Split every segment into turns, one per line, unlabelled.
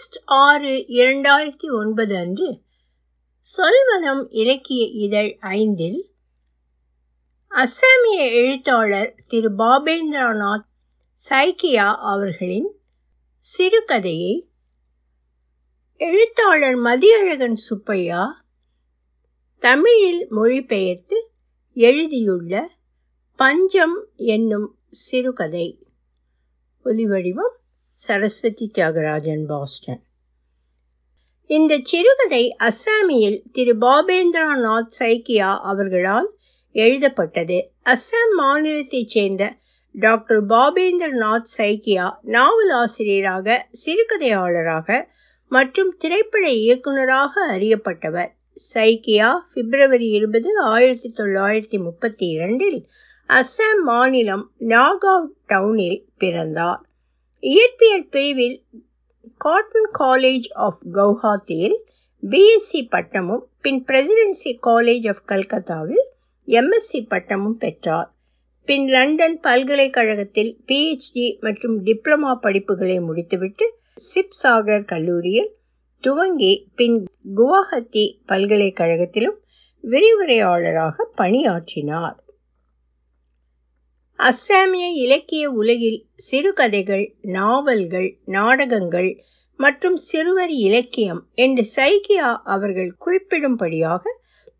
August ஆறு இரண்டாயிரத்தி ஒன்பது அன்று சொல்வனம் இலக்கிய இதழ் ஐந்தில் அஸ்ஸாமிய எழுத்தாளர் திரு பாபேந்திரநாத் சைக்கியா அவர்களின் சிறுகதையை எழுத்தாளர் மதியழகன் சுப்பையா தமிழில் மொழிபெயர்த்து எழுதியுள்ள பஞ்சம் என்னும் சிறுகதை. ஒலிவடிவம் சரஸ்வதி தியாகராஜன் பாஸ்டன். இந்த சிறுகதை அஸ்ஸாமியில் திரு பாபேந்திரநாத் சைக்கியா அவர்களால் எழுதப்பட்டது. அஸ்ஸாம் மாநிலத்தைச் சேர்ந்த டாக்டர் பாபேந்திரநாத் சைக்கியா நாவல் ஆசிரியராக சிறுகதையாளராக மற்றும் திரைப்பட இயக்குநராக அறியப்பட்டவர். சைக்கியா பிப்ரவரி இருபது ஆயிரத்தி தொள்ளாயிரத்தி முப்பத்தி இரண்டில் அஸ்ஸாம் மாநிலம் நாகாவ் டவுனில் பிறந்தார். இயற்பியல் பிரிவில் காட்டன் காலேஜ் ஆஃப் கவுஹாத்தியில் பிஎஸ்சி பட்டமும் பின் பிரசிடென்சி காலேஜ் ஆஃப் கல்கத்தாவில் எம்எஸ்சி பட்டமும் பெற்றார். பின் லண்டன் பல்கலைக்கழகத்தில் பிஹெச்டி மற்றும் டிப்ளமா படிப்புகளை முடித்துவிட்டு சிப்சாகர் கல்லூரியில் துவங்கி பின் குவாஹத்தி பல்கலைக்கழகத்திலும் விரிவுரையாளராக பணியாற்றினார். அஸ்ஸாமிய இலக்கிய உலகில் சிறுகதைகள் நாவல்கள் நாடகங்கள் மற்றும் சிறுவர் இலக்கியம் என்று சைகியா அவர்கள் குறிப்பிடும்படியாக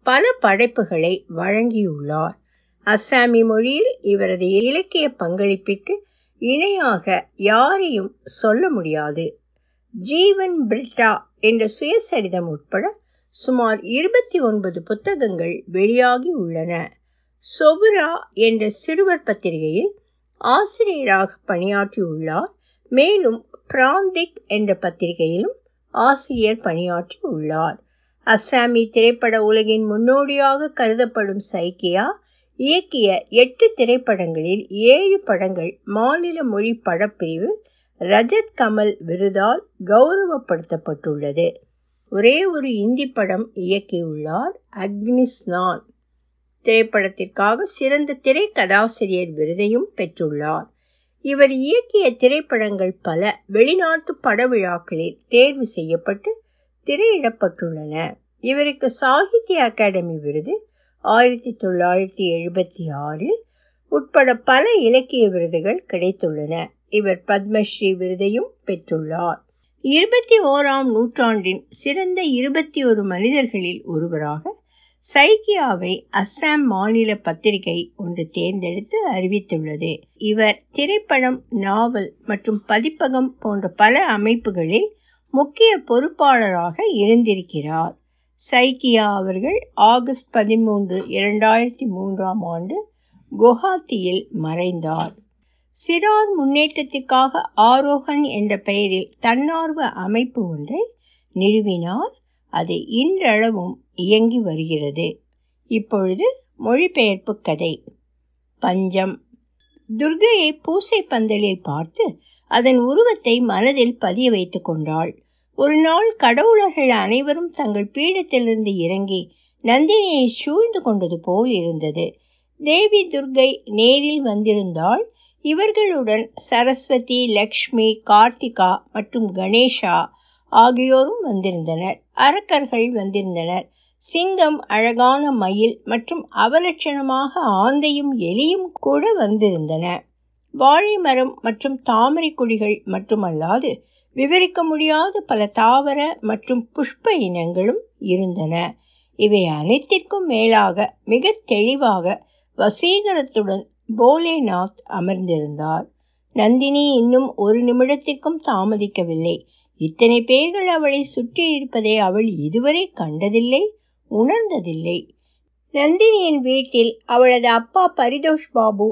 பல படைப்புகளை வழங்கியுள்ளார். அஸ்ஸாமி மொழியில் இவரது இலக்கிய பங்களிப்பிற்கு இணையாக யாரையும் சொல்ல முடியாது. ஜீவன் பிரிட்டா என்ற சுயசரிதம் உட்பட சுமார் இருபத்தி ஒன்பது புத்தகங்கள் வெளியாகி உள்ளன. சொபுரா என்ற சிறுவர் பத்திரிகையில் ஆசிரியராக பணியாற்றியுள்ளார். மேலும் பிராந்திக் என்ற பத்திரிகையிலும் ஆசிரியர் பணியாற்றி உள்ளார் அஸ்ஸாமி திரைப்பட உலகின் முன்னோடியாக கருதப்படும் சைக்கியா இயக்கிய எட்டு திரைப்படங்களில் ஏழு படங்கள் மாநில மொழி படப்பிரிவு ரஜத் கமல் விருதால் கௌரவப்படுத்தப்பட்டுள்ளது. ஒரே ஒரு இந்தி படம் இயக்கியுள்ளார் அக்னிஸ்நான். திரைப்படத்திற்காக சிறந்த திரைக்கதாசிரியர் விருதையும் பெற்றுள்ளார். இவர் இயக்கிய திரைப்படங்கள் பல வெளிநாட்டு பட விழாக்களில் தேர்வு செய்யப்பட்டு திரையிடப்பட்டுள்ளன. இவருக்கு சாகித்ய அகாடமி விருது ஆயிரத்தி தொள்ளாயிரத்தி எழுபத்தி ஆறில் உட்பட பல இலக்கிய விருதுகள் கிடைத்துள்ளன. இவர் பத்மஸ்ரீ விருதையும் பெற்றுள்ளார். இருபத்தி ஓராம் நூற்றாண்டின் சிறந்த இருபத்தி ஒரு மனிதர்களில் ஒருவராக சைக்கியாவை அஸ்ஸாம் மாநில பத்திரிகை ஒன்று தேர்ந்தெடுத்து அறிவித்துள்ளது. இவர் திரைப்படம் நாவல் மற்றும் பதிப்பகம் போன்ற பல அமைப்புகளில் முக்கிய பொறுப்பாளராக இருந்திருக்கிறார். சைக்கியா அவர்கள் ஆகஸ்ட் பதிமூன்று இரண்டாயிரத்தி மூன்றாம் ஆண்டு குவஹாத்தியில் மறைந்தார். சிறார் முன்னேற்றத்திற்காக ஆரோகன் என்ற பெயரில் தன்னார்வ அமைப்பு ஒன்றை நிறுவினார். அது இன்றளவும் இயங்கி வருகிறது. இப்பொழுது மொழிபெயர்ப்பு கதை. பஞ்சம். துர்கையை பூசை பந்தலில் பார்த்து அதன் உருவத்தை மனதில் பதிய வைத்து கொண்டாள். ஒரு நாள் கடவுளர்கள் அனைவரும் தங்கள் பீடத்திலிருந்து இறங்கி நந்தினியை சூழ்ந்து கொண்டது போல் இருந்தது. தேவி துர்கை நேரில் வந்திருந்தால் இவர்களுடன் சரஸ்வதி லக்ஷ்மி கார்த்திகா மற்றும் கணேஷா ஆகியோரும் வந்திருந்தனர். அரக்கர்கள் வந்திருந்தனர். சிங்கம் அழகான மயில் மற்றும் அவலட்சணமாக ஆந்தையும் எலியும் கூட வந்திருந்தன. வாழை மரம் மற்றும் தாமரை கொடிகள் மட்டுமல்லாது விவரிக்க முடியாத பல தாவர மற்றும் புஷ்ப இனங்களும் இருந்தன. இவை அனைத்திற்கும் மேலாக மிக தெளிவாக வசீகரத்துடன் போலேநாத் அமர்ந்திருந்தார். நந்தினி இன்னும் ஒரு நிமிடத்திற்கும் தாமதிக்கவில்லை. இத்தனை பேர்கள் அவளை சுற்றி இருப்பதை அவள் இதுவரை கண்டதில்லை உணர்ந்ததில்லை. நந்தினியின் வீட்டில் அவளது அப்பா பரிதோஷ் பாபு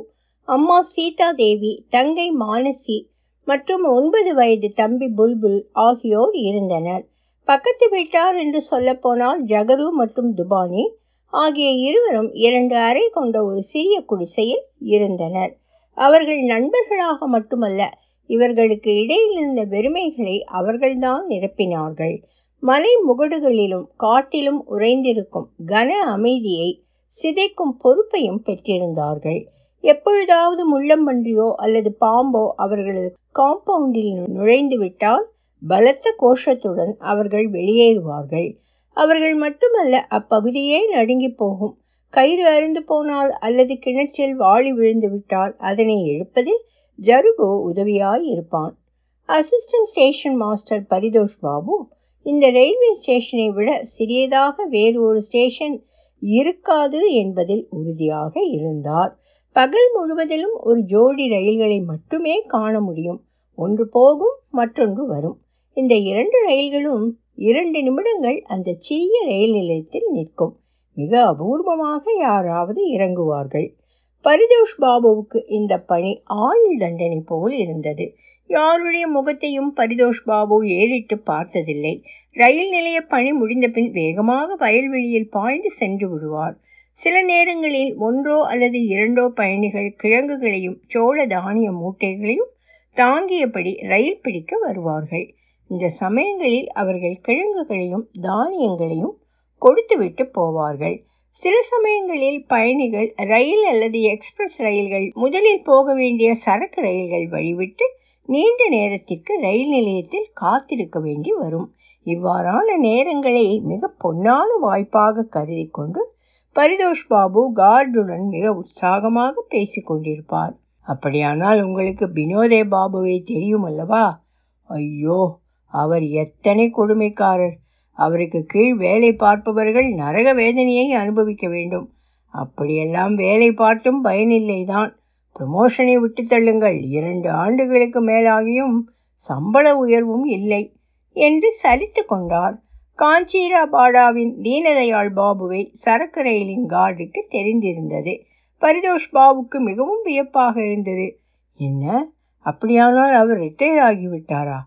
அம்மா சீதா தேவி தங்கை மானசி மற்றும் ஒன்பது வயது தம்பி புல்புல் ஆகியோர் இருந்தனர். பக்கத்து வீட்டார் என்று சொல்லப்போனால் ஜகரு மற்றும் துபானி ஆகிய இருவரும் இரண்டு அறை கொண்ட ஒரு சிறிய குடிசையில் இருந்தனர். அவர்கள் நண்பர்களாக மட்டுமல்ல இவர்களுக்கு இடையில் இருந்த வெறுமைகளை அவர்கள்தான் நிரப்பினார்கள். மலை முகடுகளிலும் காட்டிலும் உறைந்திருக்கும் கன அமைதியை சிதைக்கும் பொறுப்பையும் பெற்றிருந்தார்கள். எப்பொழுதாவது முள்ளம்பன்றியோ அல்லது பாம்போ அவர்களது காம்பவுண்டில் நுழைந்து விட்டால் பலத்த கோஷத்துடன் அவர்கள் வெளியேறுவார்கள். அவர்கள் மட்டுமல்ல அப்பகுதியே நடுங்கி போகும். கயிறு அருந்து போனால் அல்லது கிணற்றில் வாளி விழுந்து விட்டால் அதனை எழுப்பதில் ஜருகோ உதவியாய் இருப்பான் assistant station master Paritosh Babu இந்த ரயில்வே ஸ்டேஷனை விட சிறியதாக வேறு ஒரு ஸ்டேஷன் இருக்காது என்பதில் உறுதியாக இருந்தார். பகல் முழுவதிலும் ஒரு ஜோடி ரயில்களை மட்டுமே காண முடியும். ஒன்று போகும் மற்றொன்று வரும். இந்த இரண்டு ரயில்களும் இரண்டு நிமிடங்கள் அந்த சிறிய ரயில் நிலையத்தில் நிற்கும். மிக அபூர்வமாக யாராவது இறங்குவார்கள். பரிதோஷ் பாபுவுக்கு இந்த பணி ஆயுள் தண்டனை போல் இருந்தது. யாருடைய முகத்தையும் பரிதோஷ் பாபு ஏறிட்டு பார்த்ததில்லை. ரயில் நிலைய பணி முடிந்த பின் வேகமாக வயல்வெளியில் பாய்ந்து சென்று விடுவார். சில நேரங்களில் ஒன்றோ அல்லது இரண்டோ பயணிகள் கிழங்குகளையும் சோள தானிய மூட்டைகளையும் தாங்கியபடி ரயில் பிடிக்க வருவார்கள். இந்த சமயங்களில் அவர்கள் கிழங்குகளையும் தானியங்களையும் கொடுத்துவிட்டு போவார்கள். சில சமயங்களில் பயணிகள் ரயில் அல்லது எக்ஸ்பிரஸ் ரயில்கள் முதலில் போக வேண்டிய சரக்கு ரயில்கள் வழிவிட்டு நீண்ட நேரத்திற்கு ரயில் நிலையத்தில் காத்திருக்க வேண்டி வரும். இவ்வாறான நேரங்களை மிக பொன்னான வாய்ப்பாக கருதி கொண்டு பரிதோஷ் பாபு கார்டுடன் மிக உற்சாகமாக பேசி கொண்டிருப்பார். அப்படியானால் உங்களுக்கு பினோதே பாபுவை தெரியும் அல்லவா? ஐயோ அவர் எத்தனை கொடுமைக்காரர்! அவருக்கு கீழ் வேலை பார்ப்பவர்கள் நரக வேதனையை அனுபவிக்க வேண்டும். அப்படியெல்லாம் வேலை பார்த்தும் பயனில்லைதான். ப்ரமோஷனை விட்டு தள்ளுங்கள். இரண்டு ஆண்டுகளுக்கு மேலாகியும் சம்பள உயர்வும் இல்லை என்று சலித்து கொண்டார். காஞ்சீராபாடாவின் தீனதயாள் பாபுவை சரக்கு ரயிலின் கார்டுக்கு தெரிந்திருந்தது. பரிதோஷ் பாபுக்கு மிகவும் வியப்பாக இருந்தது. என்ன? அப்படியானால் அவர் ரிட்டையர் ஆகிவிட்டாரா?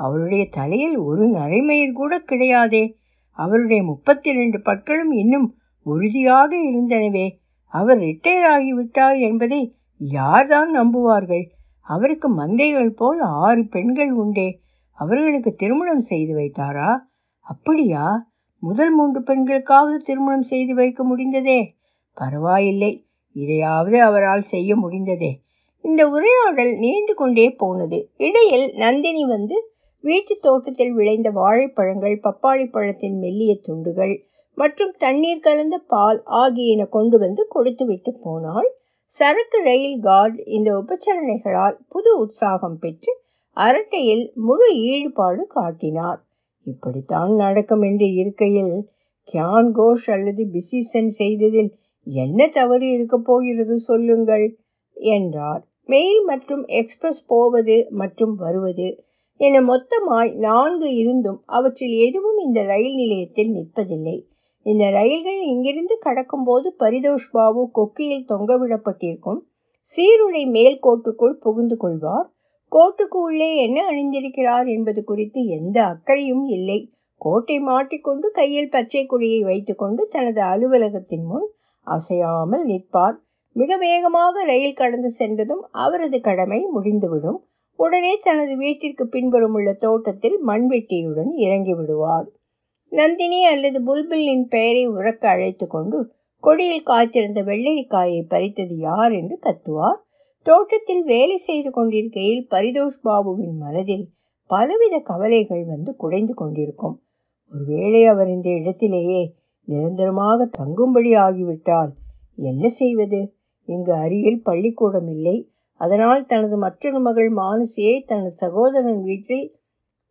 அவருடைய தலையில் ஒரு நரைமயிர் கூட கிடையாதே. அவருடைய முப்பத்தி ரெண்டு பற்களும் இன்னும் உறுதியாக இருந்தனவே. அவர் ரிட்டையர் ஆகிவிட்டார் என்பதை யார்தான் நம்புவார்கள்? அவருக்கு மந்தைகள் போல் ஆறு பெண்கள் உண்டே. அவர்களுக்கு திருமணம் செய்து வைத்தாரா? அப்படியா? முதல் மூன்று பெண்களுக்காவது திருமணம் செய்து வைக்க முடிந்ததே? பரவாயில்லை. இதையாவது அவரால் செய்ய முடிந்ததே. இந்த உரையாடல் நீண்டு கொண்டே போனது. இடையில் நந்தினி வந்து வீட்டு தோட்டத்தில் விளைந்த வாழைப்பழங்கள் பப்பாளி பழத்தின் மெல்லிய துண்டுகள் மற்றும் தண்ணீர் கலந்த பால் ஆகியன கொண்டு வந்து கொடுத்துவிட்டு போனால் சரக்கு ரயில் கார்டு இந்த உபச்சரணைகளால் புது உற்சாகம் பெற்று அரட்டையில் முழு ஈடுபாடு காட்டினார். இப்படித்தான் நடக்கும் என்று இருக்கையில் கியான் கோஷ் அல்லது பிசிசன் செய்ததில் என்ன தவறு இருக்க போகிறது சொல்லுங்கள் என்றார். மெயில் மற்றும் எக்ஸ்பிரஸ் போவது மற்றும் வருவது என மொத்தமாய் நான்கு இருந்தும் அவற்றில் எதுவும் இந்த ரயில் நிலையத்தில் நிற்பதில்லை. இந்த ரயில்கள் இங்கிருந்து கடக்கும்போது பரிதோஷ் பாபு கொக்கியில் தொங்கவிடப்பட்டிருக்கும் சீருடை மேல் கோட்டுக்குள் புகுந்து கொள்வார். கோட்டுக்கு உள்ளே என்ன அணிந்திருக்கிறார் என்பது குறித்து எந்த அக்கறையும் இல்லை. கோட்டை மாட்டிக்கொண்டு கையில் பச்சை கொடியை வைத்துக்கொண்டு தனது அலுவலகத்தின் முன் அசையாமல் நிற்பார். மிக வேகமாக ரயில் கடந்து சென்றதும் அவரது கடமை முடிந்துவிடும். உடனே தனது வீட்டிற்கு பின்புறம் உள்ள தோட்டத்தில் மண்வெட்டியுடன் இறங்கி விடுவார் நந்தினி அல்லது புல்புல்லின் பெயரை உறக்க அழைத்து கொண்டு கொடியில் காய்த்திருந்த வெள்ளரிக்காயை பறித்தது யார்? என்று கத்துவார். தோட்டத்தில் வேலை செய்து கொண்டிருக்கையில் பரிதோஷ் பாபுவின் மனதில் பலவித கவலைகள் வந்து குடைந்து கொண்டிருக்கும். ஒருவேளை அவர் இந்த இடத்திலேயே நிரந்தரமாக தங்கும்படி ஆகிவிட்டால் என்ன செய்வது? இங்கு அருகில் பள்ளிக்கூடம் இல்லை. அதனால் தனது மற்றொரு மகள் மானசியை தனது சகோதரன் வீட்டில்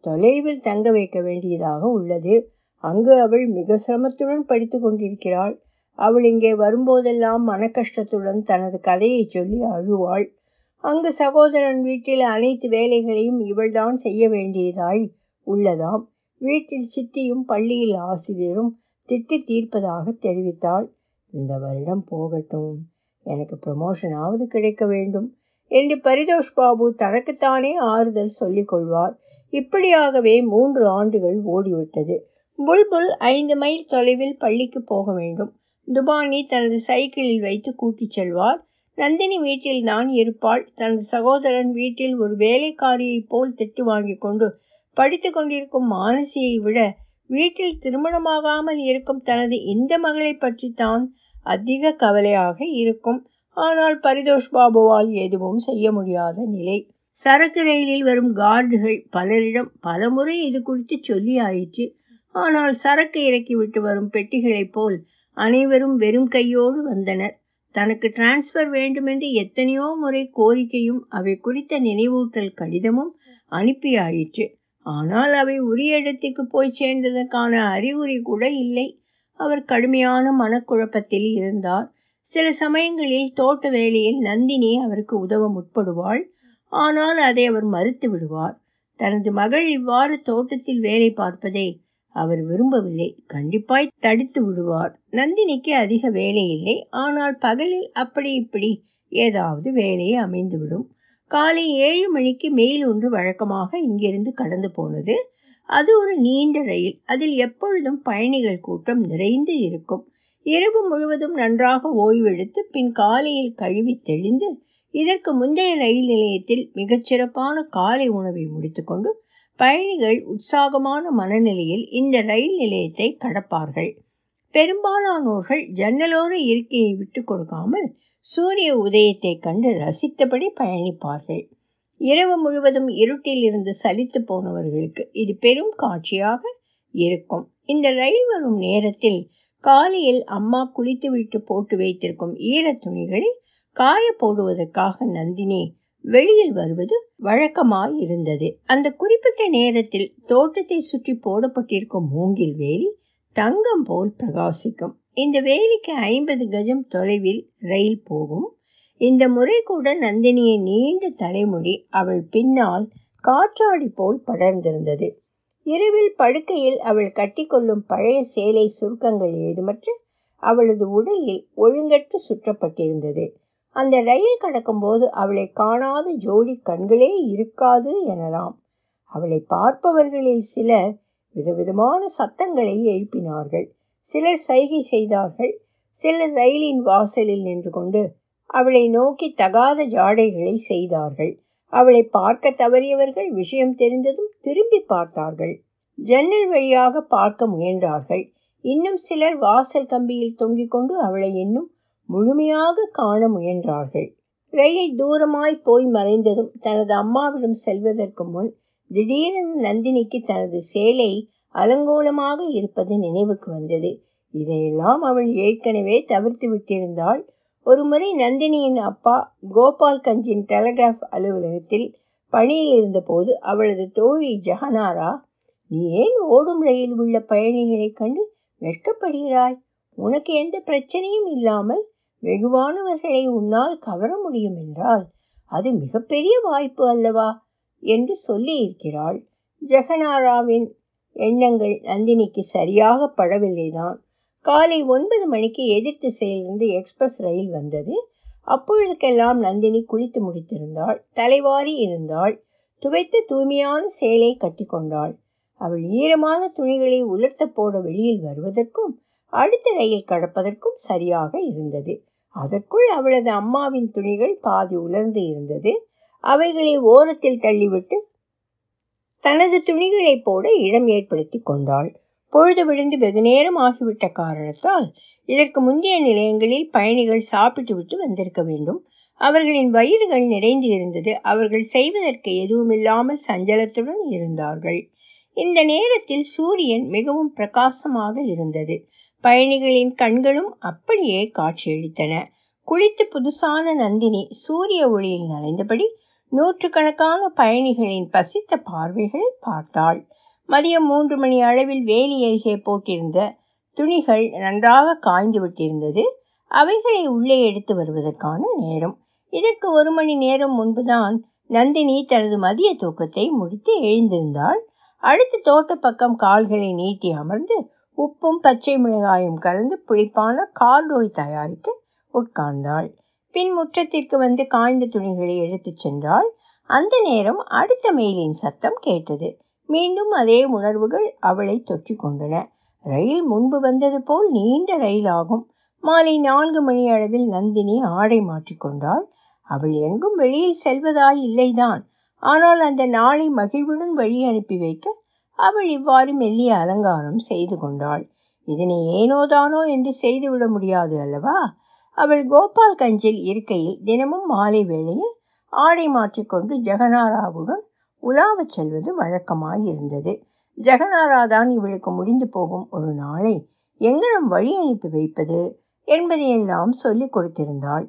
தொலைவில் தங்க வைக்க வேண்டியதாக உள்ளது. அங்கு அவள் மிக சிரமத்துடன் படித்து கொண்டிருக்கிறாள். அவள் இங்கே வரும்போதெல்லாம் மனக்கஷ்டத்துடன் தனது கதையை சொல்லி அழுவாள். அங்கு சகோதரன் வீட்டில் அனைத்து வேலைகளையும் இவள்தான் செய்ய வேண்டியதாய் உள்ளதாம். வீட்டில் சித்தியும் பள்ளியில் ஆசிரியரும் திட்டி தீர்ப்பதாக தெரிவித்தாள். இந்த வருடம் போகட்டும். எனக்கு ப்ரமோஷனாவது கிடைக்க வேண்டும். என்று பரிதோஷ் பாபு தனக்குத்தானே ஆறுதல் சொல்லிக் கொள்வார். இப்படியாகவே மூன்று ஆண்டுகள் ஓடிவிட்டது. புல்புல் ஐந்து மைல் தொலைவில் பள்ளிக்கு போக வேண்டும். துபானி தனது சைக்கிளில் வைத்து கூட்டிச் செல்வார். நந்தினி வீட்டில் தான் இருப்பாள். தனது சகோதரன் வீட்டில் ஒரு வேலைக்காரியைப் போல் திட்டு வாங்கி கொண்டு படித்து கொண்டிருக்கும் மானசியை விட வீட்டில் திருமணமாகாமல் இருக்கும் தனது இந்த மகளை பற்றித்தான் அதிக கவலையாக இருக்கும். ஆனால் பரிதோஷ் பாபுவால் எதுவும் செய்ய முடியாத நிலை. சரக்கு ரயிலில் வரும் கார்டுகள் பலரிடம் பலமுறை இது குறித்து சொல்லி ஆயிற்று ஆனால் சரக்கு இறக்கிவிட்டு வரும் பெட்டிகளைப் போல் அனைவரும் வெறும் கையோடு வந்தனர். தனக்கு டிரான்ஸ்ஃபர் வேண்டுமென்று எத்தனையோ முறை கோரிக்கையும் அவை குறித்த நினைவூட்டல் கடிதமும் அனுப்பியாயிற்று. ஆனால் அவை உரிய இடத்துக்கு போய் சேர்ந்ததற்கான அறிகுறி கூட இல்லை. அவர் கடுமையான மனக்குழப்பத்தில் இருந்தார். சில சமயங்களில் தோட்ட வேலையில் நந்தினி அவருக்கு உதவ முற்படுவாள். ஆனால் அதை அவர் மறுத்து விடுவார். தனது மகள் இவ்வாறு தோட்டத்தில் வேலை பார்ப்பதை அவர் விரும்பவில்லை. கண்டிப்பாய் தடுத்து விடுவார். நந்தினிக்கு அதிக வேலை இல்லை. ஆனால் பகலில் அப்படி இப்படி ஏதாவது வேலையை அமைந்துவிடும். காலை ஏழு மணிக்கு மெயில் ஒன்று வழக்கமாக இங்கிருந்து கடந்து போனது. அது ஒரு நீண்ட ரயில். அதில் எப்பொழுதும் பயணிகள் கூட்டம் நிறைந்து இருக்கும். இரவு முழுவதும் நன்றாக ஓய்வெடுத்து பின் காலையில் கழுவி தெளிந்து இதற்கு முந்தைய ரயில் நிலையத்தில் மிகச்சிறப்பான காலை உணவை முடித்துக்கொண்டு பயணிகள் உற்சாகமான மனநிலையில் இந்த ரயில் நிலையத்தை கடப்பார்கள். பெரும்பாலானோர்கள் ஜன்னலோர இருக்கையை விட்டு கொடுக்காமல் சூரிய உதயத்தை கண்டு ரசித்தபடி பயணிப்பார்கள். இரவு முழுவதும் இருட்டில் இருந்து சலித்து போனவர்களுக்கு இது பெரும் காட்சியாக இருக்கும். இந்த ரயில் வரும் நேரத்தில் காலையில் அம்மா குளித்துவிட்டு போட்டு வைத்திருக்கும் ஈரத் துணிகளை காய போடுவதற்காக நந்தினி வெளியில் வருவது வழக்கமாய் இருந்தது அந்த குறிப்பிட்ட நேரத்தில் தோட்டத்தை சுற்றி போடப்பட்டிருக்கும் மூங்கில் வேலி தங்கம் போல் பிரகாசிக்கும். இந்த வேலிக்கு ஐம்பது கஜம் தொலைவில் ரயில் போகும். இந்த முறை கூட நந்தினியின் நீண்ட தலைமுடி அவள் பின்னால் காற்றாடி போல் படர்ந்திருந்தது. இரவில் படுக்கையில் அவள் கட்டிக்கொள்ளும் பழைய சேலை சுருக்கங்கள் ஏதுமற்ற அவளது உடலில் ஒழுங்கற்று சுற்றப்பட்டிருந்தது. அந்த ரயில் கடக்கும்போது அவளை காணாத ஜோடி கண்களே இருக்காது எனலாம். அவளை பார்ப்பவர்களில் சிலர் விதவிதமான சத்தங்களை எழுப்பினார்கள். சிலர் சைகை செய்தார்கள். சிலர் ரயிலின் வாசலில் நின்று கொண்டு அவளை நோக்கி தகாத ஜாடைகளை செய்தார்கள். அவளை பார்க்க தவறியவர்கள் விஷயம் தெரிந்ததும் திரும்பி பார்த்தார்கள். ஜன்னல் வழியாக பார்க்க முயன்றார்கள். இன்னும் சிலர் வாசல் கம்பியில் தொங்கிக் கொண்டு அவளை இன்னும் முழுமையாக காண முயன்றார்கள். ரயில் தூரமாய் போய் மறைந்ததும் தனது அம்மாவிடம் செல்வதற்கு முன் திடீரென நந்தினிக்கு தனது சேலை அலங்கோலமாக இருப்பது நினைவுக்கு வந்தது. இதையெல்லாம் அவள் ஏற்கனவே தவிர்த்து விட்டிருந்தாள். ஒருமுறை நந்தினியின் அப்பா கோபால் கஞ்சின் டெலகிராஃப் அலுவலகத்தில் பணியில் இருந்தபோது அவளது தோழி ஜஹனாரா நீ ஏன் ஓடும் ரயில் உள்ள பயணிகளைக் கண்டு வெட்கப்படுகிறாய்? உனக்கு எந்த பிரச்சனையும் இல்லாமல் வெகுவானவர்களை உன்னால் கவர முடியும் என்றால் அது மிகப்பெரிய வாய்ப்பு அல்லவா என்று சொல்லி இருக்கிறாள். ஜெகனாராவின் எண்ணங்கள் நந்தினிக்கு சரியாக படவில்லைதான். காலை ஒன்பது மணிக்கு எதிர் திசையிலிருந்து எக்ஸ்பிரஸ் ரயில் வந்தது. அப்பொழுதுக்கெல்லாம் நந்தினி குளித்து முடித்திருந்தாள். தலைவாரி இருந்தாள். துவைத்த தூய்மையான சேலை கட்டி கொண்டாள். அவள் ஈரமான துணிகளை உலர்த்த போட வெளியில் வருவதற்கும் அடுத்த ரயில் கடப்பதற்கும் சரியாக இருந்தது. அதற்குள் அவளது அம்மாவின் துணிகள் பாதி உலர்ந்து இருந்தது. அவைகளை ஓரத்தில் தள்ளிவிட்டு தனது துணிகளை போட இடம் ஏற்படுத்தி கொண்டாள். பொழுது விழுந்து வெகு நேரம் ஆகிவிட்ட காரணத்தால் இதற்கு முந்தைய நிலையங்களில் பயணிகள் சாப்பிட்டுவிட்டு வந்திருக்க வேண்டும். அவர்களின் வயிறுகள் நிறைந்து இருந்தது. அவர்கள் செய்வதற்கு எதுவுமில்லாமல் சஞ்சலத்துடன் இருந்தார்கள். இந்த நேரத்தில் சூரியன் மிகவும் பிரகாசமாக இருந்தது. பயணிகளின் கண்களும் அப்படியே காட்சியளித்தன. குளித்து புதுசான நந்தினி சூரிய ஒளியில் நனைந்தபடி நூற்றுக்கணக்கான பயணிகளின் பசித்த பார்வைகளை பார்த்தாள். மதியம் மூன்று மணி அளவில் வேலி அருகே போட்டிருந்த துணிகள் நன்றாக காய்ந்து விட்டிருந்தது. அவைகளை உள்ளே எடுத்து வருவதற்கான நேரம். இதற்கு ஒரு மணி நேரம் முன்புதான் நந்தினி தனது மதிய தூக்கத்தை முடித்து எழுந்திருந்தாள். அடுத்து தோட்ட பக்கம் கால்களை நீட்டி அமர்ந்து உப்பும் பச்சை மிளகாயும் கலந்து புளிப்பான கார்டோய் தயாரிக்க உட்கார்ந்தாள். பின் முற்றத்திற்கு வந்து காய்ந்த துணிகளை எடுத்துச் சென்றாள். அந்த நேரம் அடுத்த மெயிலின் சத்தம் கேட்டது. மீண்டும் அதே உணர்வுகள் அவளை தொற்றி கொண்டன ரயில் முன்பு வந்தது போல் நீண்ட ரயில் ஆகும் மாலை நான்கு மணி அளவில் நந்தினி ஆடை மாற்றிக்கொண்டாள் அவள் எங்கும் வெளியில் செல்வதாய் இல்லைதான். ஆனால் அந்த நாளை மகிழ்வுடன் வழி அனுப்பி வைக்க அவள் இவ்வாறு மெல்லிய அலங்காரம் செய்து கொண்டாள். இதனை ஏனோதானோ என்று செய்துவிட முடியாது அல்லவா? அவள் கோபால் கஞ்சில் இருக்கையில் தினமும் மாலை வேளையில் ஆடை மாற்றிக்கொண்டு ஜெகனாராவுடன் உலாவச் செல்வது வழக்கமாயிருந்தது. ஜெகநாராதான் இவளுக்கு முடிந்து போகும் ஒரு நாளை எங்கனம் வழி அனுப்பி வைப்பது என்பதையெல்லாம் சொல்லிக் கொடுத்திருந்தாள்.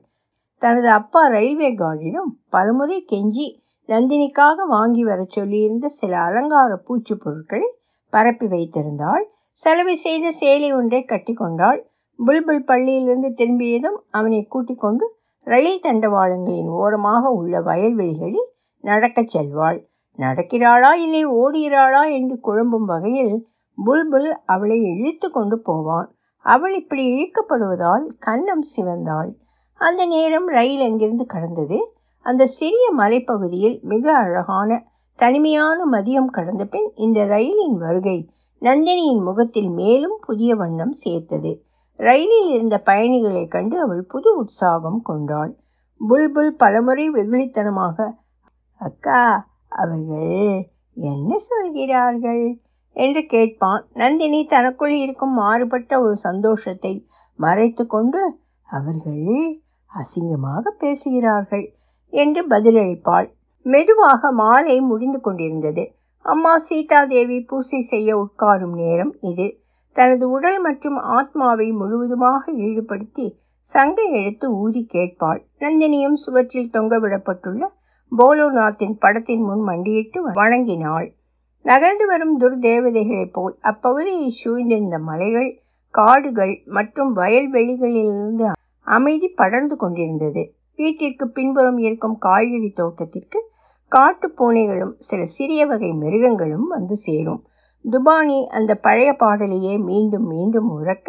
தனது அப்பா ரயில்வே கார்டிடம் பலமுறை கெஞ்சி நந்தினிக்காக வாங்கி வரச் சொல்லியிருந்த சில அலங்கார பூச்சி பொருட்களை பரப்பி வைத்திருந்தாள். செலவு செய்த சேலை ஒன்றை கட்டி கொண்டாள் புல்புல் பள்ளியிலிருந்து திரும்பியதும் அவனை கூட்டிக் கொண்டு ரயில் தண்டவாளங்களின் ஓரமாக உள்ள வயல்வெளிகளில் நடக்கச் செல்வாள். நடக்கிறாளா இல்லை ஓடுகிறாளா என்று குழம்பும் வகையில் புல்புல் அவளை இழுத்து கொண்டு போவான். அவள் இப்படி இழுக்கப்படுவதால் கன்னம் சிவந்தாள். அந்த நேரம் ரயில் அங்கிருந்து கடந்தது? அந்த சிறிய மலைப்பகுதியில் மிக அழகான தனிமையான மதியம் கடந்த பின் இந்த ரயிலின் வருகை நந்தினியின் முகத்தில் மேலும் புதிய வண்ணம் சேர்த்தது. ரயிலில் இருந்த பயணிகளை கண்டு அவள் புது உற்சாகம் கொண்டாள். புல்புல் பலமுறை வெகுளித்தனமாக அக்கா அவர்கள் என்ன சொல்கிறார்கள்? என்று கேட்பான். நந்தினி தனக்குள் இருக்கும் மாறுபட்ட ஒரு சந்தோஷத்தை மறைத்து கொண்டு அவர்கள் அசிங்கமாக பேசுகிறார்கள் என்று பதிலளிப்பாள். மெதுவாக மாலை முடிந்து கொண்டிருந்தது. அம்மா சீதாதேவி பூசை செய்ய உட்காரும் நேரம் இது. தனது உடல் மற்றும் ஆத்மாவை முழுவதுமாக ஈடுபடுத்தி சங்கை எடுத்து ஊதி கேட்பாள். நந்தினியும் சுவற்றில் தொங்கவிடப்பட்டுள்ள போலோநாத்தின் படத்தின் முன் மண்டியிட்டு வணங்கினாள். நகர்ந்து வரும் துர்தேவதைகளைப் போல் அப்பகுதியை சூழ்ந்திருந்த மலைகள் காடுகள் மற்றும் வயல்வெளிகளிலிருந்து அமைதி படர்ந்து கொண்டிருந்தது. வீட்டிற்கு பின்புறம் இருக்கும் காய்கறி தோட்டத்திற்கு காட்டு பூனைகளும் சில சிறிய வகை மிருகங்களும் வந்து சேரும். துபானி அந்த பழைய பாடலையே மீண்டும் மீண்டும் உறக்க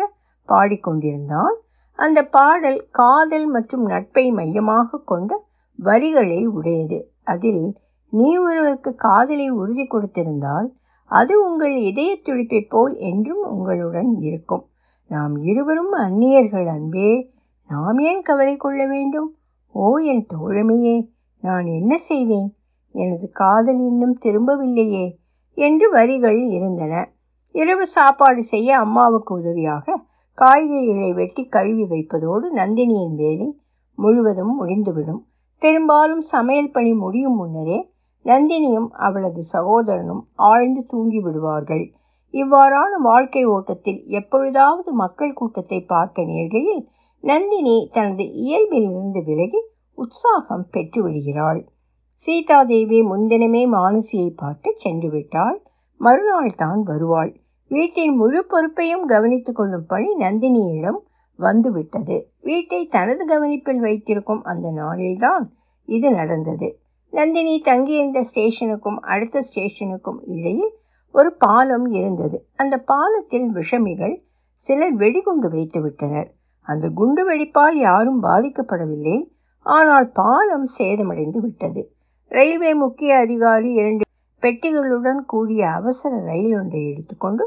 பாடிக்கொண்டிருந்தான். அந்த பாடல் காதல் மற்றும் நட்பை மையமாக கொண்ட வரிகளை உடையது. அதில் நீ ஒருவருக்கு காதலை உறுதி கொடுத்திருந்தால் அது உங்கள் இதய துடிப்பை போல் என்றும் உங்களுடன் இருக்கும். நாம் இருவரும் அந்நியர்கள் அன்பே நாம் ஏன் கவலை கொள்ள வேண்டும்? ஓ என் தோழமையே நான் என்ன செய்வேன்? எனது காதல் இன்னும் திரும்பவில்லையே என்று வரிகள் இருந்தன. இரவு சாப்பாடு செய்ய அம்மாவுக்கு உதவியாக காய்கறிகளை வெட்டி கழுவி வைப்பதோடு நந்தினியின் வேலை முழுவதும் முடிந்துவிடும். பெரும்பாலும் சமையல் பணி முடியும் முன்னரே நந்தினியும் அவளது சகோதரனும் ஆழ்ந்து தூங்கி விடுவார்கள். இவ்வாறான வாழ்க்கை ஓட்டத்தில் எப்பொழுதாவது மக்கள் கூட்டத்தை பார்க்க நேர்கையில் நந்தினி தனது இயல்பிலிருந்து விலகி உற்சாகம் பெற்று விடுகிறாள். சீதாதேவி முன்தினமே மானசியை பார்த்து சென்று விட்டாள். மறுநாள் தான் வருவாள். வீட்டின் முழு பொறுப்பையும் கவனித்துக் கொள்ளும் பணி நந்தினியிடம் வந்துவிட்டது. வீட்டை தனது கவனிப்பில் வைத்திருக்கும் அந்த நாளில்தான் இது நடந்தது. நந்தினி தங்கியிருந்த ஸ்டேஷனுக்கும் அடுத்த ஸ்டேஷனுக்கும் இடையில் ஒரு பாலம் இருந்தது. அந்த பாலத்தில் விஷமிகள் சிலர் வெடிகுண்டு வைத்து விட்டனர். அந்த குண்டு வெடிப்பால் யாரும் பாதிக்கப்படவில்லை. ஆனால் பாலம் சேதமடைந்து விட்டது. ரயில்வே முக்கிய அதிகாரி இரண்டு பெட்டிகளுடன் கூடிய அவசர ரயில் ஒன்றை எடுத்துக்கொண்டு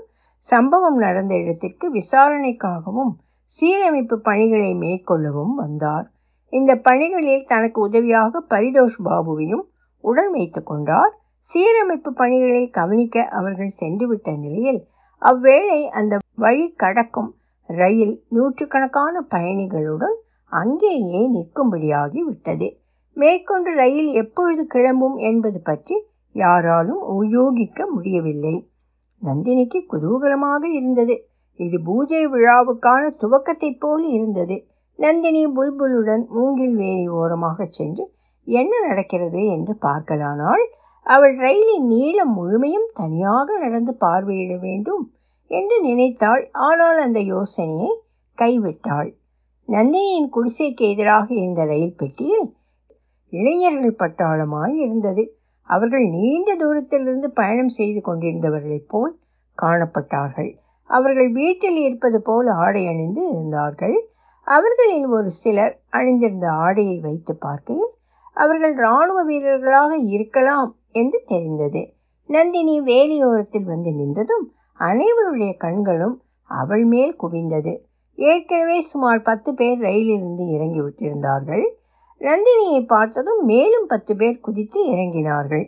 சம்பவம் நடந்த இடத்திற்கு விசாரணைக்காகவும் சீரமைப்பு பணிகளை மேற்கொள்ளவும் வந்தார். இந்த பணிகளில் தனக்கு உதவியாக பரிதோஷ் பாபுவையும் உடன் வைத்து கொண்டார். சீரமைப்பு பணிகளை கவனிக்க அவர்கள் சென்றுவிட்ட நிலையில் அவ்வேளை அந்த வழி கடக்கும் ரயில் நூற்றுக்கணக்கான பயணிகளுடன் அங்கேயே நிற்கும்படியாகி விட்டது. மேற்கொண்டு ரயில் எப்பொழுது கிளம்பும் என்பது பற்றி யாராலும் உபயோகிக்க முடியவில்லை. நந்தினிக்கு குதூகலமாக இருந்தது. இது பூஜை விழாவுக்கான துவக்கத்தைப் போல் இருந்தது. நந்தினி புல்புலுடன் மூங்கில் வேலி ஓரமாகச் சென்று என்ன நடக்கிறது? என்று பார்க்கலானால் அவள் ரயிலின் நீளம் முழுமையும் தனியாக நடந்து பார்வையிட வேண்டும் என்று நினைத்தாள். ஆனால் அந்த யோசனையை கைவிட்டாள். நந்தினியின் குடிசைக்கு எதிராக இருந்த ரயில் பெட்டியில் இளைஞர்கள் பட்டாளமாய் இருந்தது. அவர்கள் நீண்ட தூரத்திலிருந்து பயணம் செய்து கொண்டிருந்தவர்களைப் போல் காணப்பட்டார்கள். அவர்கள் வீட்டில் இருப்பது போல் ஆடை அணிந்து இருந்தார்கள். அவர்களில் ஒரு சிலர் அணிந்திருந்த ஆடையை வைத்து பார்க்கையில் அவர்கள் இராணுவ வீரர்களாக இருக்கலாம் என்று தெரிந்தது. நந்தினி வேலியோரத்தில் வந்து நின்றதும் அனைவருடைய கண்களும் அவள் மேல் குவிந்தது. ஏற்கனவே சுமார் பத்து பேர் ரயிலிருந்து இறங்கி விட்டிருந்தார்கள். நந்தினியை பார்த்ததும் மேலும் பத்து பேர் குதித்து இறங்கினார்கள்.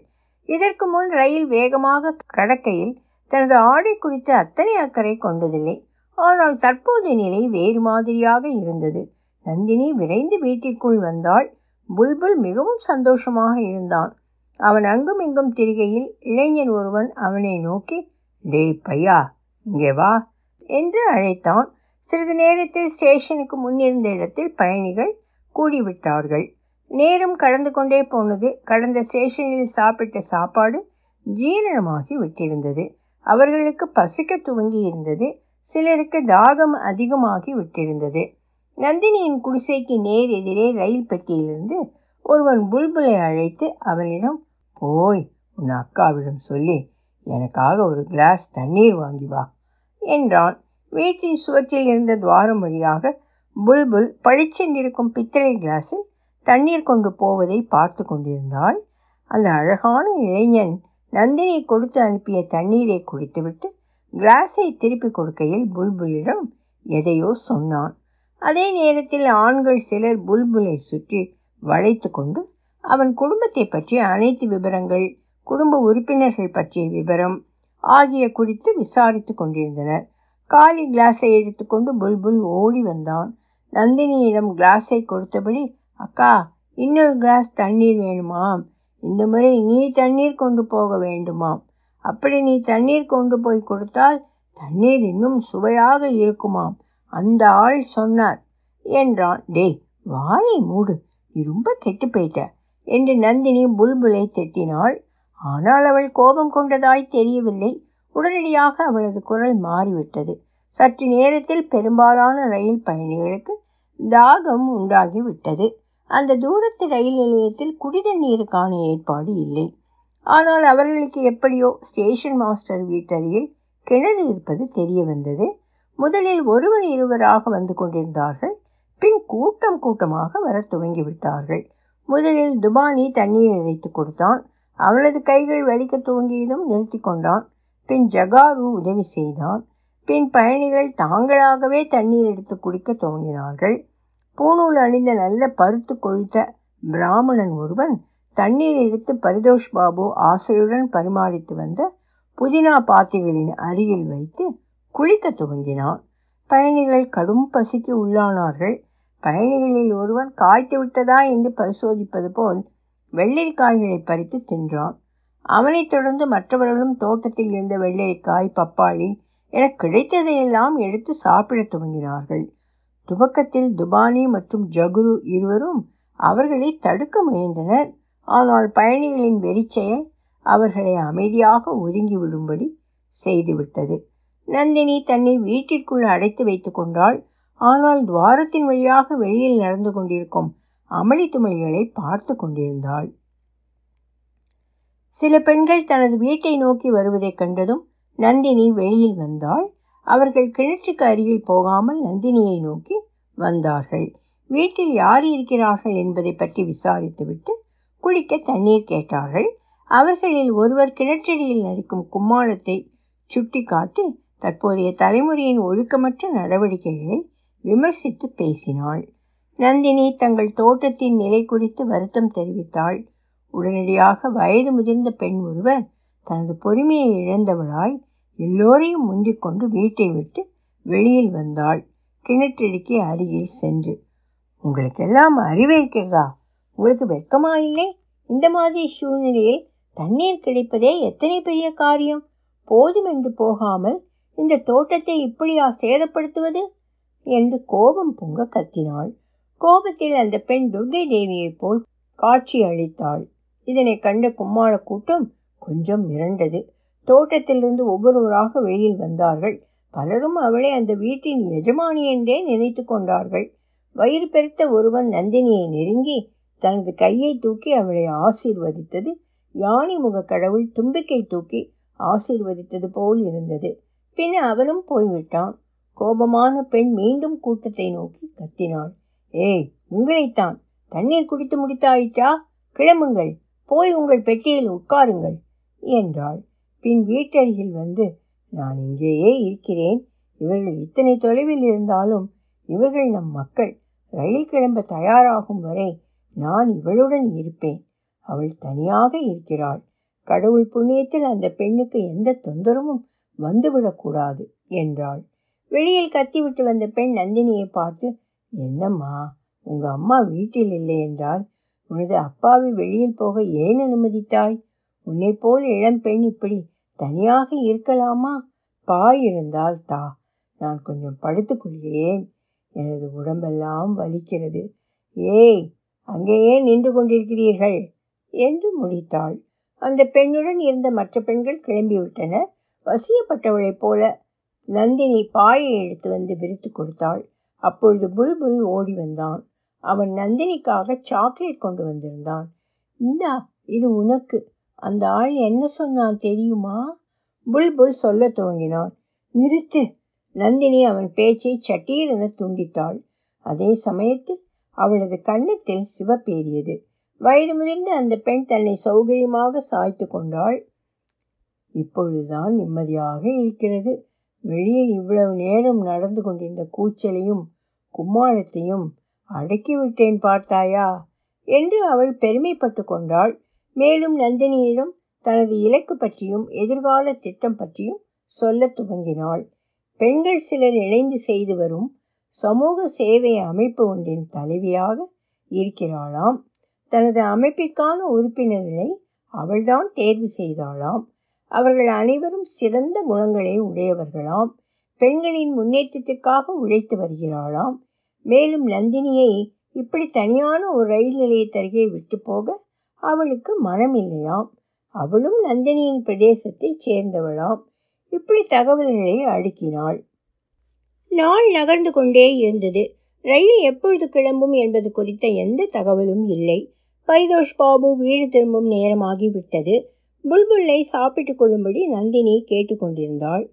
இதற்கு முன் ரயில் வேகமாக கடக்கையில் தனது ஆடை குறித்து அத்தனை அக்கறை கொண்டதில்லை. ஆனால் தற்போது நிலை வேறு மாதிரியாக இருந்தது. நந்தினி விரைந்து வீட்டிற்குள் வந்தாள். புல்புல் மிகவும் சந்தோஷமாக இருந்தான். அவன் அங்கும் இங்கும் திரிகையில் இளைஞன் ஒருவன் அவனை நோக்கி டேய் பையா இங்கே வா என்று அழைத்தான். சிறிது நேரத்தில் ஸ்டேஷனுக்கு முன்னிருந்த இடத்தில் பயணிகள் கூடிவிட்டார்கள். நேரம் கடந்து கொண்டே போனது. கடந்த ஸ்டேஷனில் சாப்பிட்ட சாப்பாடு ஜீரணமாகி விட்டிருந்தது. அவர்களுக்கு பசிக்க துவங்கி இருந்தது சிலருக்கு தாகம் அதிகமாகி விட்டிருந்தது. நந்தினியின் குடிசைக்கு நேர் எதிரே ரயில் பெட்டியிலிருந்து ஒருவன் புல்புலை அழைத்து அவனிடம் போய் உன் அக்காவிடம் சொல்லி. எனக்காக ஒரு கிளாஸ் தண்ணீர் வாங்கி வா என்றான். வீட்டின் சுவற்றில் இருந்த துவாரம் வழியாக புல்புல் பளிச்சென்றிருக்கும் பித்தளை கிளாஸில் தண்ணீர் கொண்டு போவதை பார்த்து கொண்டிருந்தாள். அந்த அழகான இளைஞன் நந்தினி கொடுத்து அனுப்பிய தண்ணீரை குடித்துவிட்டு கிளாஸை திருப்பி கொடுக்கையில் புல்புலிடம் எதையோ சொன்னான். அதே நேரத்தில் ஆண்கள் சிலர் புல்புலை சுற்றி வளைத்து கொண்டு அவன் குடும்பத்தை பற்றிய அனைத்து விவரங்கள் குடும்ப உறுப்பினர்கள் பற்றிய விவரம் ஆகிய குறித்து விசாரித்து கொண்டிருந்தனர். காலி கிளாஸை எடுத்துக்கொண்டு புல்புல் ஓடி வந்தான். நந்தினியிடம் கிளாஸை கொடுத்தபடி அக்கா இன்னொரு கிளாஸ் தண்ணீர் வேணுமாம். இந்த முறை நீ தண்ணீர் கொண்டு போக வேண்டுமாம். அப்படி நீ தண்ணீர் கொண்டு போய் கொடுத்தால் தண்ணீர் இன்னும் சுவையாக இருக்குமாம். அந்த ஆள் சொன்னார். என்றான் டேய் வாயை மூடு. நீ ரொம்ப கெட்டு போயிட்ட. என்று நந்தினி புல்புலை திட்டினாள். ஆனால் அவள் கோபம் கொண்டதாய் தெரியவில்லை. உடனடியாக அவளது குரல் மாறிவிட்டது. சற்று நேரத்தில் பெரும்பாலான ரயில் பயணிகளுக்கு தாகம் உண்டாகிவிட்டது. அந்த தூரத்து ரயில் நிலையத்தில் குடிதண்ணீருக்கான ஏற்பாடு இல்லை. ஆனால் அவர்களுக்கு எப்படியோ ஸ்டேஷன் மாஸ்டர் வீட்டருகில் கிணறு இருப்பது தெரிய வந்தது. முதலில் ஒருவர் இருவராக வந்து கொண்டிருந்தார்கள். பின் கூட்டம் கூட்டமாக வர துவங்கிவிட்டார்கள் முதலில் துபானி தண்ணீர் இறைத்து கொடுத்தான். அவளது கைகள் வலிக்க துவங்கியதும் நிறுத்தி கொண்டான். பின் ஜகாரு உதவி செய்தான். பின் பயணிகள் தாங்களாகவே தண்ணீர் எடுத்து குடிக்க துவங்கினார்கள். பூணூல் அணிந்த நல்ல பருத்து கொழுத்த பிராமணன் ஒருவன் தண்ணீர் எடுத்து பரிதோஷ் பாபு ஆசையுடன் பரிமாறித்து வந்த புதினா பாத்திகளின் அருகில் வைத்து குளிக்க துவங்கினான். பயணிகள் கடும் பசிக்கு உள்ளானார்கள். பயணிகளில் ஒருவன் காய்த்து விட்டதா? என்று பரிசோதிப்பது போல் வெள்ளரிக்காய்களை பறித்து தின்றான். அவனைத் தொடர்ந்து மற்றவர்களும் தோட்டத்தில் இருந்த வெள்ளரிக்காய் பப்பாளி என கிடைத்ததையெல்லாம் எடுத்து சாப்பிடத் துவங்கினார்கள். துவக்கத்தில் துபானி மற்றும் ஜகுரு இருவரும் அவர்களை தடுக்க முயன்றனர். ஆனால் பயணிகளின் வெறிச்செயல் அவர்களை அமைதியாக ஒதுங்கி விடும்படி செய்துவிட்டது. நந்தினி தன்னை வீட்டிற்குள் அடைத்து வைத்து கொண்டாள். ஆனால் துவாரத்தின் வழியாக வெளியில் நடந்து கொண்டிருக்கும் அமளி துமளிகளை பார்த்து கொண்டிருந்தாள். சில பெண்கள் தனது வீட்டை நோக்கி வருவதைக் கண்டதும் நந்தினி வெளியில் வந்தாள். அவர்கள் கிணற்றுக்கு அருகில் போகாமல் நந்தினியை நோக்கி வந்தார்கள். வீட்டில் யார் இருக்கிறார்கள் என்பதை பற்றி விசாரித்துவிட்டு குளிக்க தண்ணீர் கேட்டார்கள். அவர்களில் ஒருவர் கிணற்றடியில் நடிக்கும் கும்மாளத்தை சுட்டி காட்டி தற்போதைய தலைமுறையின் ஒழுக்கமற்ற நடவடிக்கைகளை விமர்சித்து பேசினாள். நந்தினி தங்கள் தோட்டத்தின் நிலை குறித்து வருத்தம் தெரிவித்தாள். உடனடியாக வயது முதிர்ந்த பெண் ஒருவர் தனது பொறுமையை இழந்தவளாய் எல்லோரையும் முந்திக்கொண்டு வீட்டை விட்டு வெளியில் வந்தாள். கிணற்றடிக்கு அருகில் சென்று உங்களுக்கெல்லாம் அறிவு இருக்கிறதா? உங்களுக்கு வெட்கமா இல்லை இந்த மாதிரி சூழ்நிலையில் தண்ணீர் கிடைப்பதே எத்தனை பெரிய காரியம்? போதும் என்று போகாமல் இந்த தோட்டத்தை இப்படியா சேதப்படுத்துவது? என்று கோபம் பொங்க கத்தினாள். கோபத்தில் அந்த பெண் துர்கை தேவியைப் போல் காட்சி அளித்தாள். இதனை கண்ட கும்மாள கூட்டம் கொஞ்சம் மிரண்டது. தோட்டத்திலிருந்து ஒவ்வொருவராக வெளியில் வந்தார்கள். பலரும் அவளை அந்த வீட்டின் எஜமானி என்றே நினைத்து கொண்டார்கள். வயிறு பெருத்த ஒருவன் நந்தினியை நெருங்கி தனது கையை தூக்கி அவளை ஆசீர்வதித்தது. யானி முக கடவுள் தும்பிக்கை தூக்கி ஆசீர்வதித்தது போல் இருந்தது. பின் அவனும் போய்விட்டான். கோபமான பெண் மீண்டும் கூட்டத்தை நோக்கி கத்தினாள். ஏய் உங்களைத்தான். தண்ணீர் குடித்து முடித்தாயிற்றா? கிளம்புங்கள். போய் உங்கள் பெட்டியில் உட்காருங்கள் என்றாள். பின் வீட்டருகில் வந்து நான் இங்கேயே இருக்கிறேன். இவர்கள் இத்தனை தொலைவில் இருந்தாலும் இவர்கள் நம் மக்கள். ரயில் கிளம்ப தயாராகும் வரை நான் இவளுடன் இருப்பேன். அவள் தனியாக இருக்கிறாள். கடவுள் புண்ணியத்தில் அந்த பெண்ணுக்கு எந்த தொந்தரவும் வந்துவிடக்கூடாது என்றாள். வெளியில் கத்திவிட்டு வந்த பெண் நந்தினியை பார்த்து என்னம்மா உங்க அம்மா வீட்டில் இல்லை என்றால் உனது அப்பாவை வெளியில் போக ஏன் அனுமதித்தாய்? உன்னை போல் இளம்பெண் இப்படி தனியாக இருக்கலாமா? பாய் இருந்தால் தா நான் கொஞ்சம் படுத்துக்கொள்கிறேன். எனது உடம்பெல்லாம் வலிக்கிறது. ஏய் அங்கேயே நின்று கொண்டிருக்கிறீர்கள் என்று முடித்தாள். அந்த பெண்ணுடன் இருந்த மற்ற பெண்கள் கிளம்பிவிட்டனர். வசியப்பட்டவளைப் போல நந்தினி பாயை எடுத்து வந்து விரித்து கொடுத்தாள். அப்பொழுது புல்புல் ஓடி வந்தான். அவன் நந்தினிக்காக சாக்லேட் கொண்டு வந்திருந்தான். இந்தா இது உனக்கு. அந்த ஆள் என்ன சொன்னான் தெரியுமா? புல்புல் சொல்ல துவங்கினான். நிறுத்து. நந்தினி அவன் பேச்சை சட்டீரென துண்டித்தாள். அதே சமயத்தில் அவளது கன்னத்தில் சிவப்பேறியது. வயது முதிர்ந்த அந்த பெண் தன்னை சௌகரியமாக சாய்த்து கொண்டாள். இப்பொழுதுதான் நிம்மதியாக இருக்கிறது. வெளியில் இவ்வளவு நேரம் நடந்து கொண்டிருந்த கூச்சலையும் கும்மாளத்தையும் அடக்கிவிட்டேன் பார்த்தாயா? என்று அவள் பெருமைப்பட்டு கொண்டாள். மேலும் நந்தினியிடம் தனது இலக்கு பற்றியும் எதிர்கால திட்டம் பற்றியும் சொல்ல துவங்கினாள். பெண்கள் சிலர் இணைந்து செய்து வரும் சமூக சேவை அமைப்பு ஒன்றின் தலைவியாக இருக்கிறாளாம். தனது அமைப்பிற்கான உறுப்பினர்களை அவள்தான் தேர்வு செய்தாளாம். அவர்கள் அனைவரும் சிறந்த குணங்களை உடையவர்களாம். பெண்களின் முன்னேற்றத்திற்காக உழைத்து வருகிறாளாம். மேலும் நந்தினியை இப்படி தனியான ஒரு ரயில் நிலையத்தருகே விட்டு போக அவளுக்கு மனம் இல்லையாம் அவளும் நந்தினியின் பிரதேசத்தைச் சேர்ந்தவளாம். இப்படி தகவல்களை அடுக்கினாள். நாள் நகர்ந்து கொண்டே இருந்தது. ரயில் எப்பொழுது கிளம்பும் என்பது குறித்த எந்த தகவலும் இல்லை. பரிதோஷ் பாபு வீடு திரும்பும் நேரமாகி விட்டது. புல்புல்லை சாப்பிட்டுக் கொள்ளும்படி நந்தினி கேட்டுக்கொண்டிருந்தாள்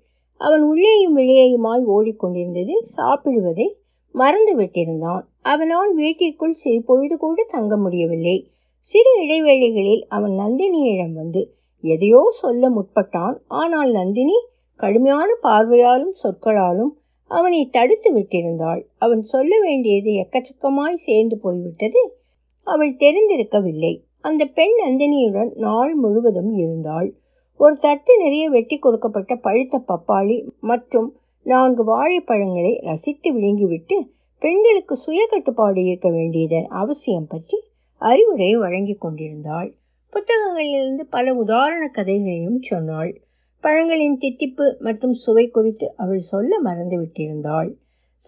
அவன் உள்ளேயும் வெளியேயுமாய் ஓடிக்கொண்டிருந்தது சாப்பிடுவதை மறந்து விட்டிருந்தான் அவனால் வீட்டிற்குள் சிறு பொழுது கூட தங்க முடியவில்லை. சிறு இடைவேளைகளில் அவன் நந்தினியிடம் வந்து எதையோ சொல்ல முற்பட்டான். ஆனால் நந்தினி கடுமையான பார்வையாலும் சொற்களாலும் அவனை தடுத்து விட்டிருந்தாள். அவன் சொல்ல வேண்டியது எக்கச்சக்கமாய் சேர்ந்து போய்விட்டது. அவள் தெரிந்திருக்கவில்லை. அந்த பெண் நந்தினியுடன் நாள் முழுவதும் இருந்தாள். ஒரு தட்டு நிறைய வெட்டி கொடுக்கப்பட்ட பழுத்த பப்பாளி மற்றும் நான்கு வாழைப்பழங்களை ரசித்து விழுங்கிவிட்டு பெண்களுக்கு சுய கட்டுப்பாடு இருக்க வேண்டியதன் அவசியம் பற்றி அறிவுரை வழங்கி கொண்டிருந்தாள். புத்தகங்களிலிருந்து பல உதாரண கதைகளையும் சொன்னாள். பழங்களின் தித்திப்பு மற்றும் சுவை குறித்து அவள் சொல்ல மறந்துவிட்டிருந்தாள்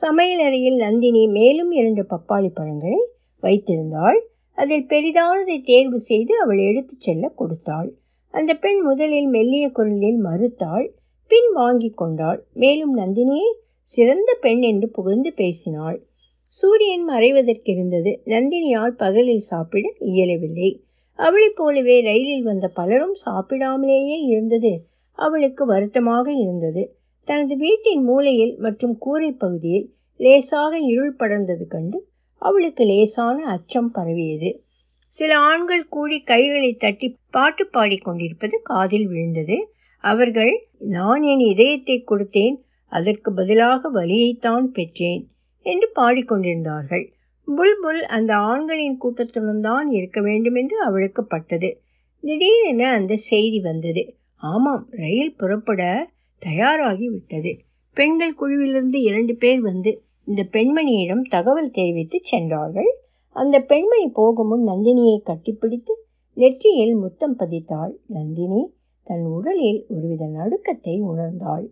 சமையலறையில் நந்தினி மேலும் இரண்டு பப்பாளி பழங்களை வைத்திருந்தாள். அதில் பெரிதானதை தேர்வு செய்து அவள் எடுத்துச் செல்ல கொடுத்தாள். அந்த பெண் முதலில் மெல்லிய குரலில் மறுத்தாள். பின் வாங்கி கொண்டாள். மேலும் நந்தினியை சிறந்த பெண் என்று புகழ்ந்து பேசினாள். சூரியன் மறைவதற்கிருந்தது. நந்தினியால் பகலில் சாப்பிட இயலவில்லை. அவளைப் போலவே ரயிலில் வந்த பலரும் சாப்பிடாமலேயே இருந்தது. அவளுக்கு வருத்தமாக இருந்தது. தனது வீட்டின் மூலையில் மற்றும் கூரை பகுதியில் லேசாக இருள் படர்ந்தது கண்டு அவளுக்கு லேசான அச்சம் பரவியது. சில ஆண்கள் கூடி கைகளை தட்டி பாட்டு பாடிக்கொண்டிருப்பது காதில் விழுந்தது. அவர்கள் நான் என் இதயத்தை கொடுத்தேன். அதற்கு பதிலாக வலியைத்தான் பெற்றேன். என்று பாடிக்கொண்டிருந்தார்கள். புல்புல் அந்த ஆண்களின் கூட்டத்துடன் தான் இருக்க வேண்டும் என்று அவளுக்கு பட்டது. திடீரென அந்த செய்தி வந்தது. ஆமாம் ரயில் புறப்பட தயாராகி விட்டது. பெண்கள் குழுவிலிருந்து இரண்டு பேர் வந்து இந்த பெண்மணியிடம் தகவல் தெரிவித்து சென்றார்கள். அந்த பெண்மணி போகும் முன் நந்தினியை கட்டிப்பிடித்து நெற்றியில் முத்தம் பதித்தாள். நந்தினி தன் உடலில் ஒருவித நடுக்கத்தை உணர்ந்தாள்.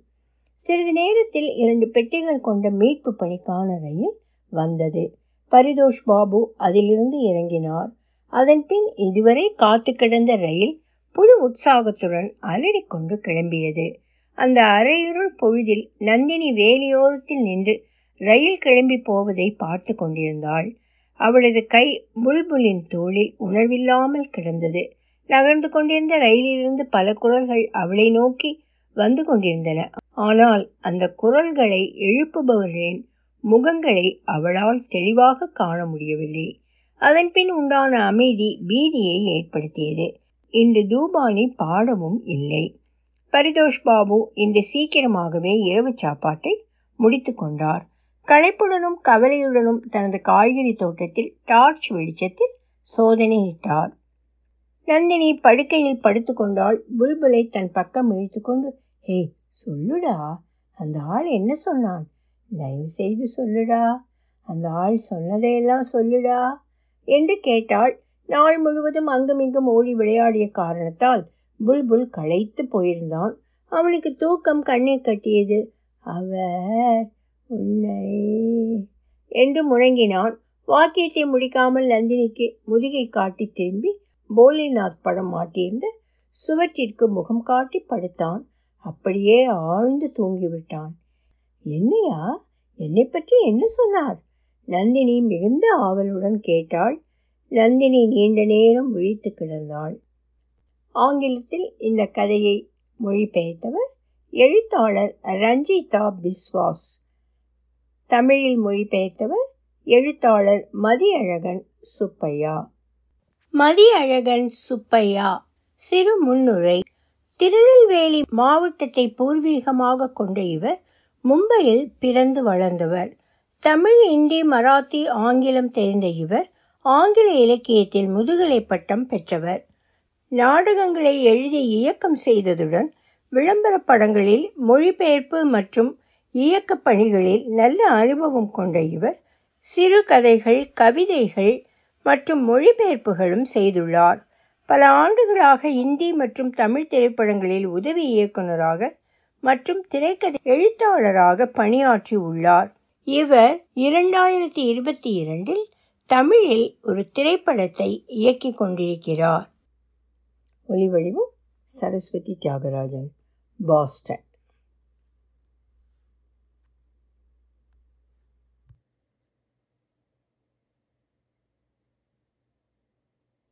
சிறிது நேரத்தில் இரண்டு பெட்டிகள் கொண்ட மீட்பு பணிக்கான ரயில் வந்தது. பரிதோஷ் பாபு அதிலிருந்து இறங்கினார். அதன் பின் இதுவரை காத்து கிடந்த ரயில் புது உற்சாகத்துடன் அலறிக்கொண்டு கிளம்பியது. அந்த அரையுருள் பொழுதில் நந்தினி வேலியோரத்தில் நின்று ரயில் கிளம்பி போவதை பார்த்து கொண்டிருந்தாள். அவளது கை புல்புலின் தோளில் உணர்வில்லாமல் கிடந்தது. நகர்ந்து கொண்டிருந்த ரயிலிலிருந்து பல குரல்கள் அவளை நோக்கி வந்து கொண்டிருந்தன. ஆனால் அந்த குரல்களை எழுப்புபவர்களின் முகங்களை அவளால் தெளிவாக காண முடியவில்லை. அதன்பின் உண்டான அமைதி பீதியை ஏற்படுத்தியது. இன்று தூபானி பாடவும் இல்லை. பரிதோஷ் பாபு இன்று சீக்கிரமாகவே இரவு சாப்பாட்டை முடித்து கொண்டார். களைப்புடனும் கவலையுடனும் தனது காய்கறி தோட்டத்தில் டார்ச் வெளிச்சத்தில் சோதனையிட்டார். நந்தினி படுக்கையில் படுத்துக்கொண்டால் புல்புலை தன் பக்கம் இழுத்துக்கொண்டு ஹே சொல்லுடா. அந்த ஆள் என்ன சொன்னான்? தயவு செய்து சொல்லுடா. அந்த ஆள் சொன்னதையெல்லாம் சொல்லுடா. என்று கேட்டாள். நாள் முழுவதும் அங்குமிங்கும் ஓடி விளையாடிய காரணத்தால் புல்புல் களைத்து போயிருந்தான். அவனுக்கு தூக்கம் கண்ணை கட்டியது. அவர் உன்னை என்று முழங்கினான். வாக்கியத்தை முடிக்காமல் நந்தினிக்கு முதுகை காட்டி திரும்பி போலிநாத் படம் மாட்டியிருந்த சுவற்றிற்கு முகம் காட்டி படுத்தான். அப்படியே ஆழ்ந்து தூங்கிவிட்டான். என்னையா? என்னை பற்றி என்ன சொன்னார்? நந்தினி மிகுந்த ஆவலுடன் கேட்டாள். நந்தினி நீண்ட நேரம் விழித்து கிடந்தாள். ஆங்கிலத்தில் இந்த கதையை மொழிபெயர்த்தவர் எழுத்தாளர் ரஞ்சிதா பிஸ்வாஸ். தமிழில் மொழிபெயர்த்தவர் எழுத்தாளர் மதியழகன் சுப்பையா. மதியழகன் சுப்பையா. சிறு முன்னுரை. திருநெல்வேலி மாவட்டத்தை பூர்வீகமாக கொண்ட இவர் மும்பையில் பிறந்து வளர்ந்தவர். தமிழ் இந்தி மராத்தி ஆங்கிலம் தெரிந்த இவர் ஆங்கில இலக்கியத்தில் முதுகலை பட்டம் பெற்றவர். நாடகங்களை எழுதி இயக்கம் செய்ததுடன் விளம்பர படங்களில் மொழிபெயர்ப்பு மற்றும் இயக்க பணிகளில் நல்ல அனுபவம் கொண்ட இவர் சிறுகதைகள் கவிதைகள் மற்றும் மொழிபெயர்ப்புகளும் செய்துள்ளார். பல ஆண்டுகளாக இந்தி மற்றும் தமிழ் திரைப்படங்களில் உதவி இயக்குநராக மற்றும் திரைக்கதை எழுத்தாளராக பணியாற்றி உள்ளார். இவர் இரண்டாயிரத்தி இருபத்தி இரண்டில் தமிழில் ஒரு திரைப்படத்தை இயக்கிக் கொண்டிருக்கிறார். ஒலிவடிவம் சரஸ்வதி தியாகராஜன் பாஸ்டன்.